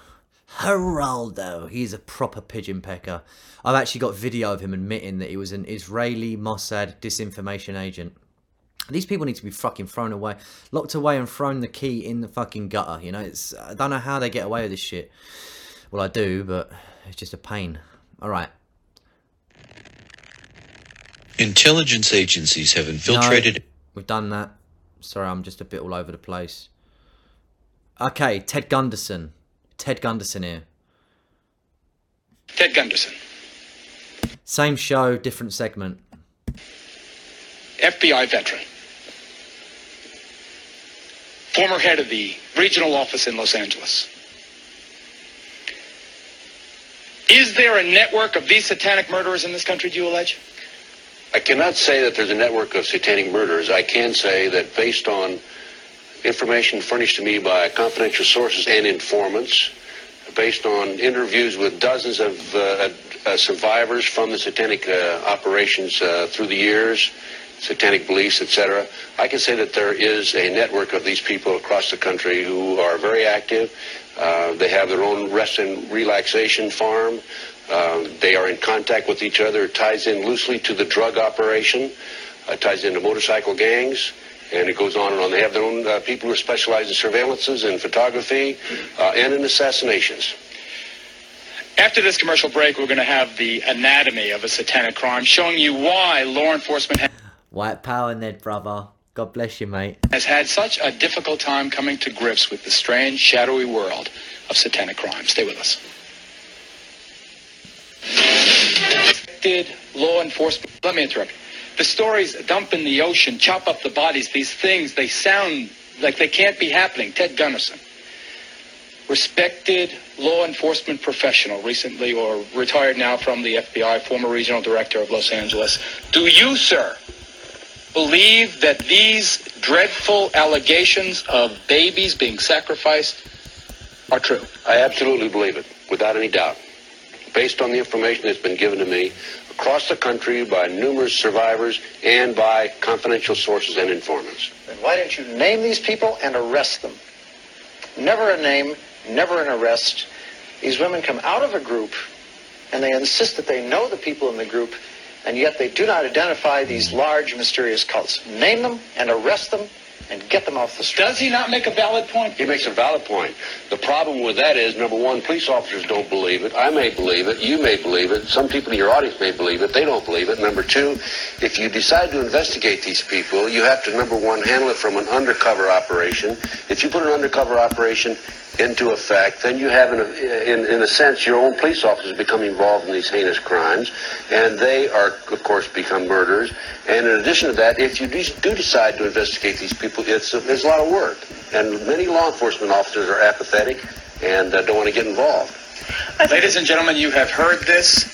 Geraldo. He's a proper pigeon pecker. I've actually got video of him admitting that he was an Israeli Mossad disinformation agent. These people need to be fucking thrown away, locked away, and thrown the key in the fucking gutter. You know, it's I don't know how they get away with this shit. Well, I do, but it's just a pain. All right. Intelligence agencies have infiltrated. No, we've done that. Sorry, I'm just a bit all over the place. Okay, Ted Gunderson. Ted Gunderson here. Ted Gunderson, Same show, different segment. FBI veteran, former head of the regional office in Los Angeles. Is there a network of these satanic murderers in this country, do you allege? I cannot say that there's a network of satanic murderers. I can say that based on information furnished to me by confidential sources and informants, based on interviews with dozens of uh, uh, survivors from the satanic uh, operations uh, through the years, satanic beliefs, etc., I can say that there is a network of these people across the country who are very active. Uh, they have their own rest and relaxation farm. Uh, they are in contact with each other. It ties in loosely to the drug operation. Uh, ties into motorcycle gangs. And it goes on and on. They have their own uh, people who specialize in surveillances and photography uh, and in assassinations. After this commercial break, we're going to have the anatomy of a satanic crime, showing you why law enforcement White power, Ned, brother. God bless you, mate. has had such a difficult time coming to grips with the strange, shadowy world of satanic crime. Stay with us. Did law enforcement? Let me interrupt. The stories dump in the ocean, chop up the bodies. These things they sound like they can't be happening. Ted Gunderson, respected law enforcement professional, recently or retired now from the FBI, former regional director of Los Angeles. Do you, sir, believe that these dreadful allegations of babies being sacrificed are true? I absolutely believe it, without any doubt. Based on the information that's been given to me across the country by numerous survivors and by confidential sources and informants. Then why don't you name these people and arrest them? Never a name, never an arrest. These women come out of a group and they insist that they know the people in the group, and yet they do not identify these large, mysterious cults. Name them and arrest them and get them off the street. Does he not make a valid point? He makes a valid point. The problem with that is, number one, police officers don't believe it. I may believe it. You may believe it. Some people in your audience may believe it. They don't believe it. Number two, if you decide to investigate these people, you have to, number one, handle it from an undercover operation. If you put an undercover operation into effect, then you have, in a, in, in a sense, your own police officers become involved in these heinous crimes, and they are, of course, become murderers. And in addition to that, if you do do decide to investigate these people, it's a, it's a lot of work. And many law enforcement officers are apathetic and uh, don't want to get involved. Ladies and gentlemen, you have heard this.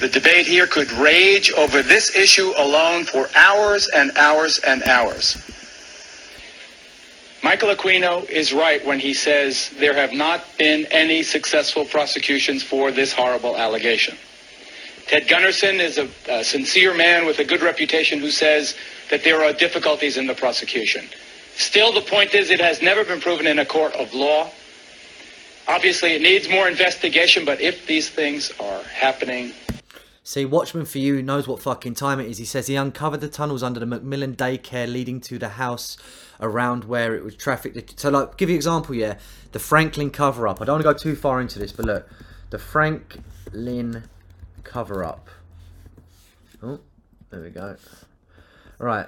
The debate here could rage over this issue alone for hours and hours and hours. Michael Aquino is right when he says there have not been any successful prosecutions for this horrible allegation. Ted Gunderson is a, a sincere man with a good reputation who says that there are difficulties in the prosecution. Still, the point is it has never been proven in a court of law. Obviously, it needs more investigation, but if these things are happening, See, Watchman for You knows what fucking time it is. He says he uncovered the tunnels under the McMartin daycare leading to the house around where it was trafficked. So, like, give you example, yeah, the Franklin cover up. I don't want to go too far into this, but look, the Franklin cover up. Oh, there we go. All right.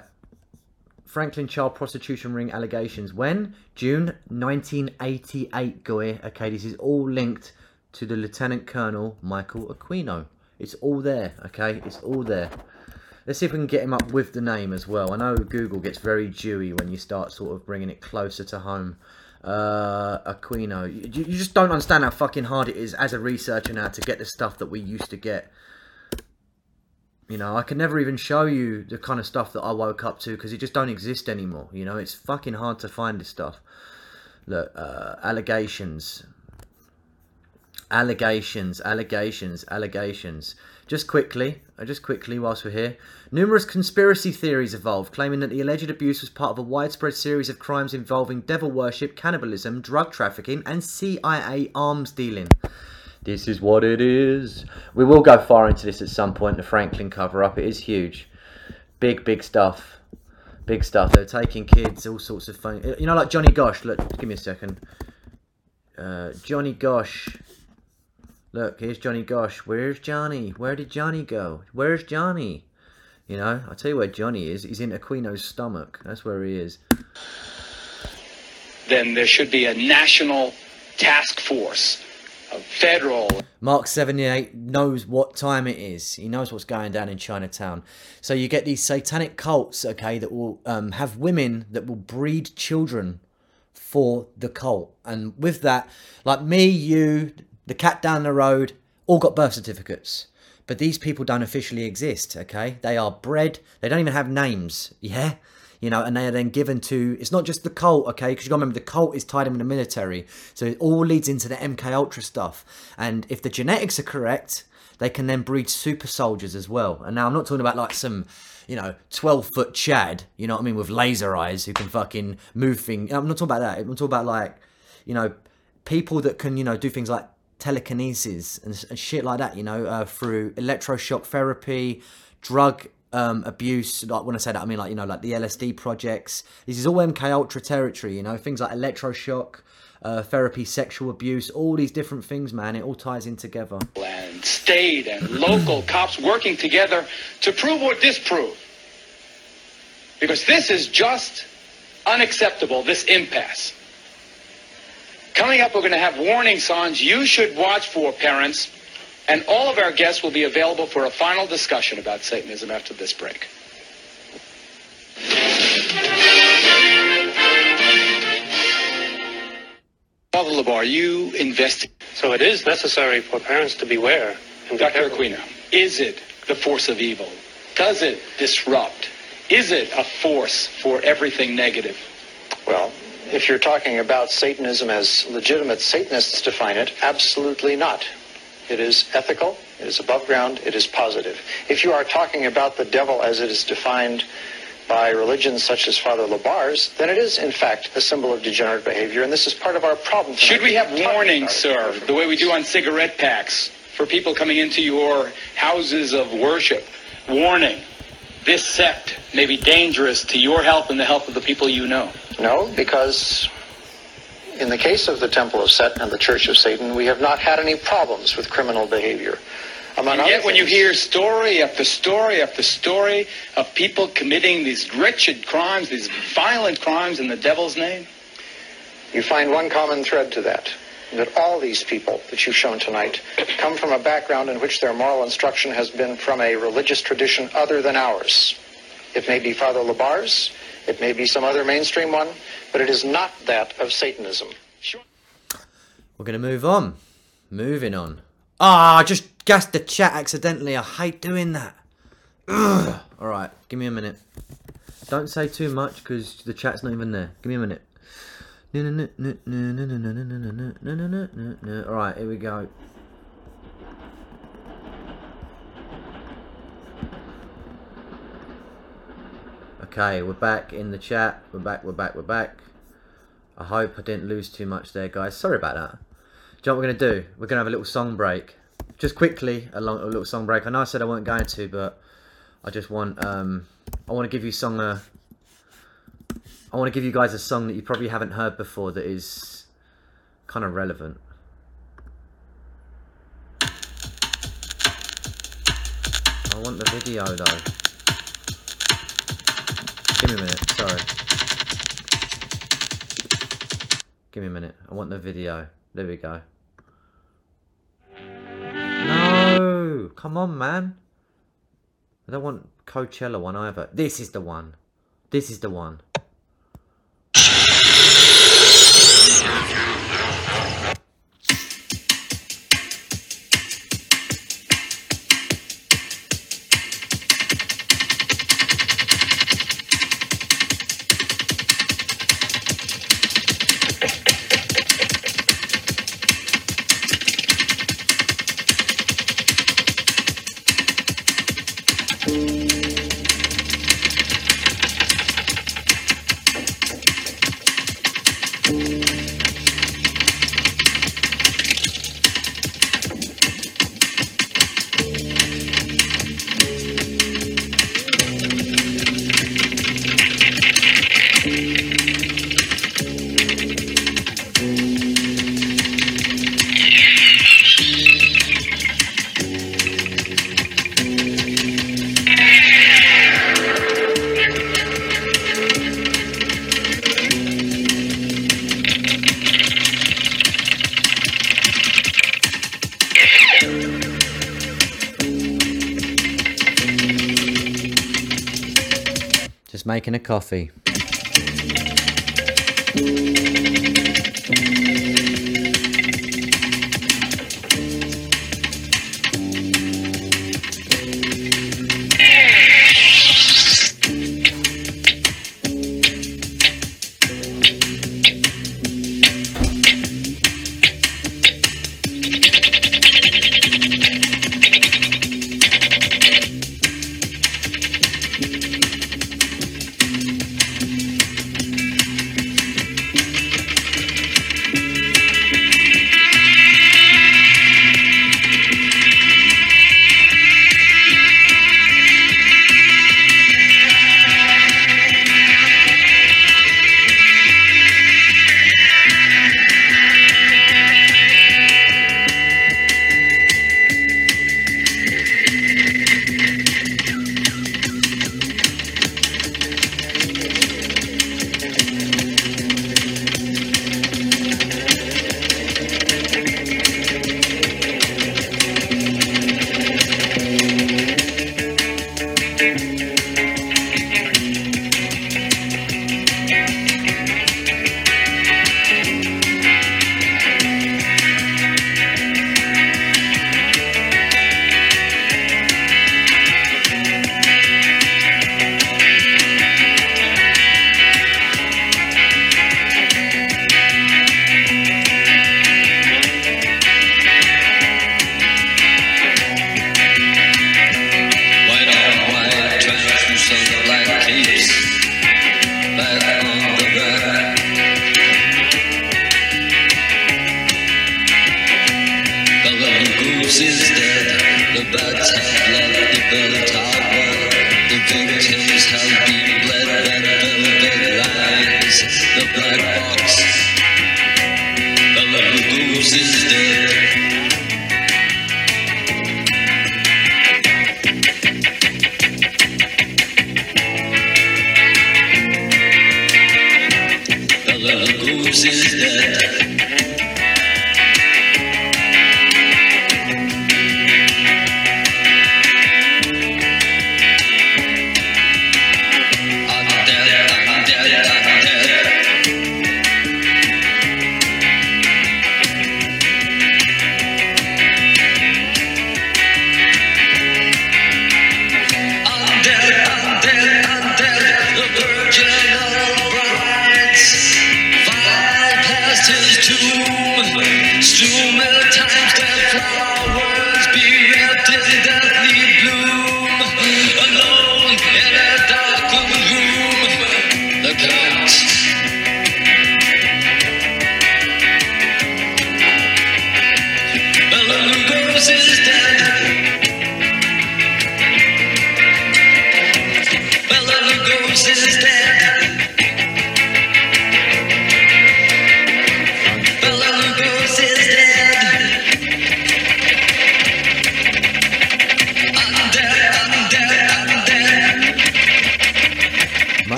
Franklin child prostitution ring allegations. When? June 1988, Goy. Okay, this is all linked to the Lieutenant Colonel Michael Aquino. It's all there, okay? It's all there. Let's see if we can get him up with the name as well. I know Google gets very dewy when you start sort of bringing it closer to home. Uh, Aquino. You, you just don't understand how fucking hard it is as a researcher now to get the stuff that we used to get. You know, I can never even show you the kind of stuff that I woke up to because it just don't exist anymore. You know, it's fucking hard to find this stuff. Look, uh, allegations allegations, allegations, allegations. Just quickly, just quickly, whilst we're here, numerous conspiracy theories evolved, claiming that the alleged abuse was part of a widespread series of crimes involving devil worship, cannibalism, drug trafficking, and CIA arms dealing. This is what it is. We will go far into this at some point. The Franklin cover up, it is huge, big, big stuff. Big stuff. They're taking kids, all sorts of fun. You know, like Johnny Gosch. Look, give me a second. Uh, Johnny Gosch Look, here's Johnny Gosch. Where's Johnny? Where did Johnny go? Where's Johnny? You know, I'll tell you where Johnny is. He's in Aquino's stomach. That's where he is. then there should be a national task force, a federal. Mark 78 knows what time it is. He knows what's going down in Chinatown. So you get these satanic cults, okay, that will um, have women that will breed children for the cult. And with that, like me, you, the cat down the road, all got birth certificates. But these people don't officially exist, okay? They are bred, they don't even have names, yeah? You know, and they are then given to, it's not just the cult, okay? Because you got to remember, the cult is tied in with the military. So it all leads into the MK Ultra stuff. And if the genetics are correct, they can then breed super soldiers as well. And now I'm not talking about like some, you know, 12 foot Chad, you know what I mean, with laser eyes who can fucking move things. I'm not talking about that. I'm talking about like, you know, people that can, you know, do things like telekinesis and, and shit like that, you know, uh, through electroshock therapy, drug um, abuse. Like when I say that, I mean like you know, like the LSD projects. This is all MK Ultra territory, you know, things like electroshock. Uh, therapy, sexual abuse, all these different things, man. It all ties in together. And state and local cops working together to prove or disprove. Because this is just unacceptable, this impasse. Coming up, we're going to have warning signs you should watch for, parents. And all of our guests will be available for a final discussion about Satanism after this break. Father LeBar, you invest. So it is necessary for parents to beware. And be Dr. careful. Aquino, is it the force of evil? Does it disrupt? Is it a force for everything negative? Well, if you're talking about Satanism as legitimate Satanists define it, absolutely not. It is ethical, it is above ground, it is positive. If you are talking about the devil as it is defined by religions such as Father LeBar's, then it is, in fact, a symbol of degenerate behavior, and this is part of our problem. Should we have warnings, sir, the way we do on cigarette packs for people coming into your houses of worship? Warning, this sect may be dangerous to your health and the health of the people you know. No, because in the case of the Temple of Set and the Church of Satan, we have not had any problems with criminal behavior. Among And yet when you hear story after story after story of people committing these wretched crimes, these violent crimes in the devil's name, you find one common thread to that. That all these people that you've shown tonight come from a background in which their moral instruction has been from a religious tradition other than ours. It may be Father LeBar's, it may be some other mainstream one, but it is not that of Satanism. Sure. We're going to move on. Moving on. Ah, I just gassed the chat accidentally. I hate doing that. Ugh. All right, give me a minute. Don't say too much because the chat's not even there. Give me a minute. All right, here we go. Okay, we're back in the chat. We're back, we're back, we're back. I hope I didn't lose too much there, guys. Sorry about that. Do you know what we're going to do? We're going to have a little song break. Just quickly, a, long, a little song break. I know I said I wasn't going to, but I just want, um, I want to give you song, uh, I want to give you guys a song that you probably haven't heard before that is kind of relevant. I want the video though. Give me a minute, sorry. Give me a minute. I want the video. There we go. No! Come on, man. I don't want Coachella one either. This is the one. This is the one. Coffee.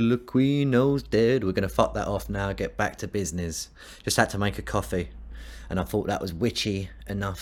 Michael Aquino's dead. We're gonna fuck that off now. Get back to business. Just had to make a coffee, and I thought that was witchy enough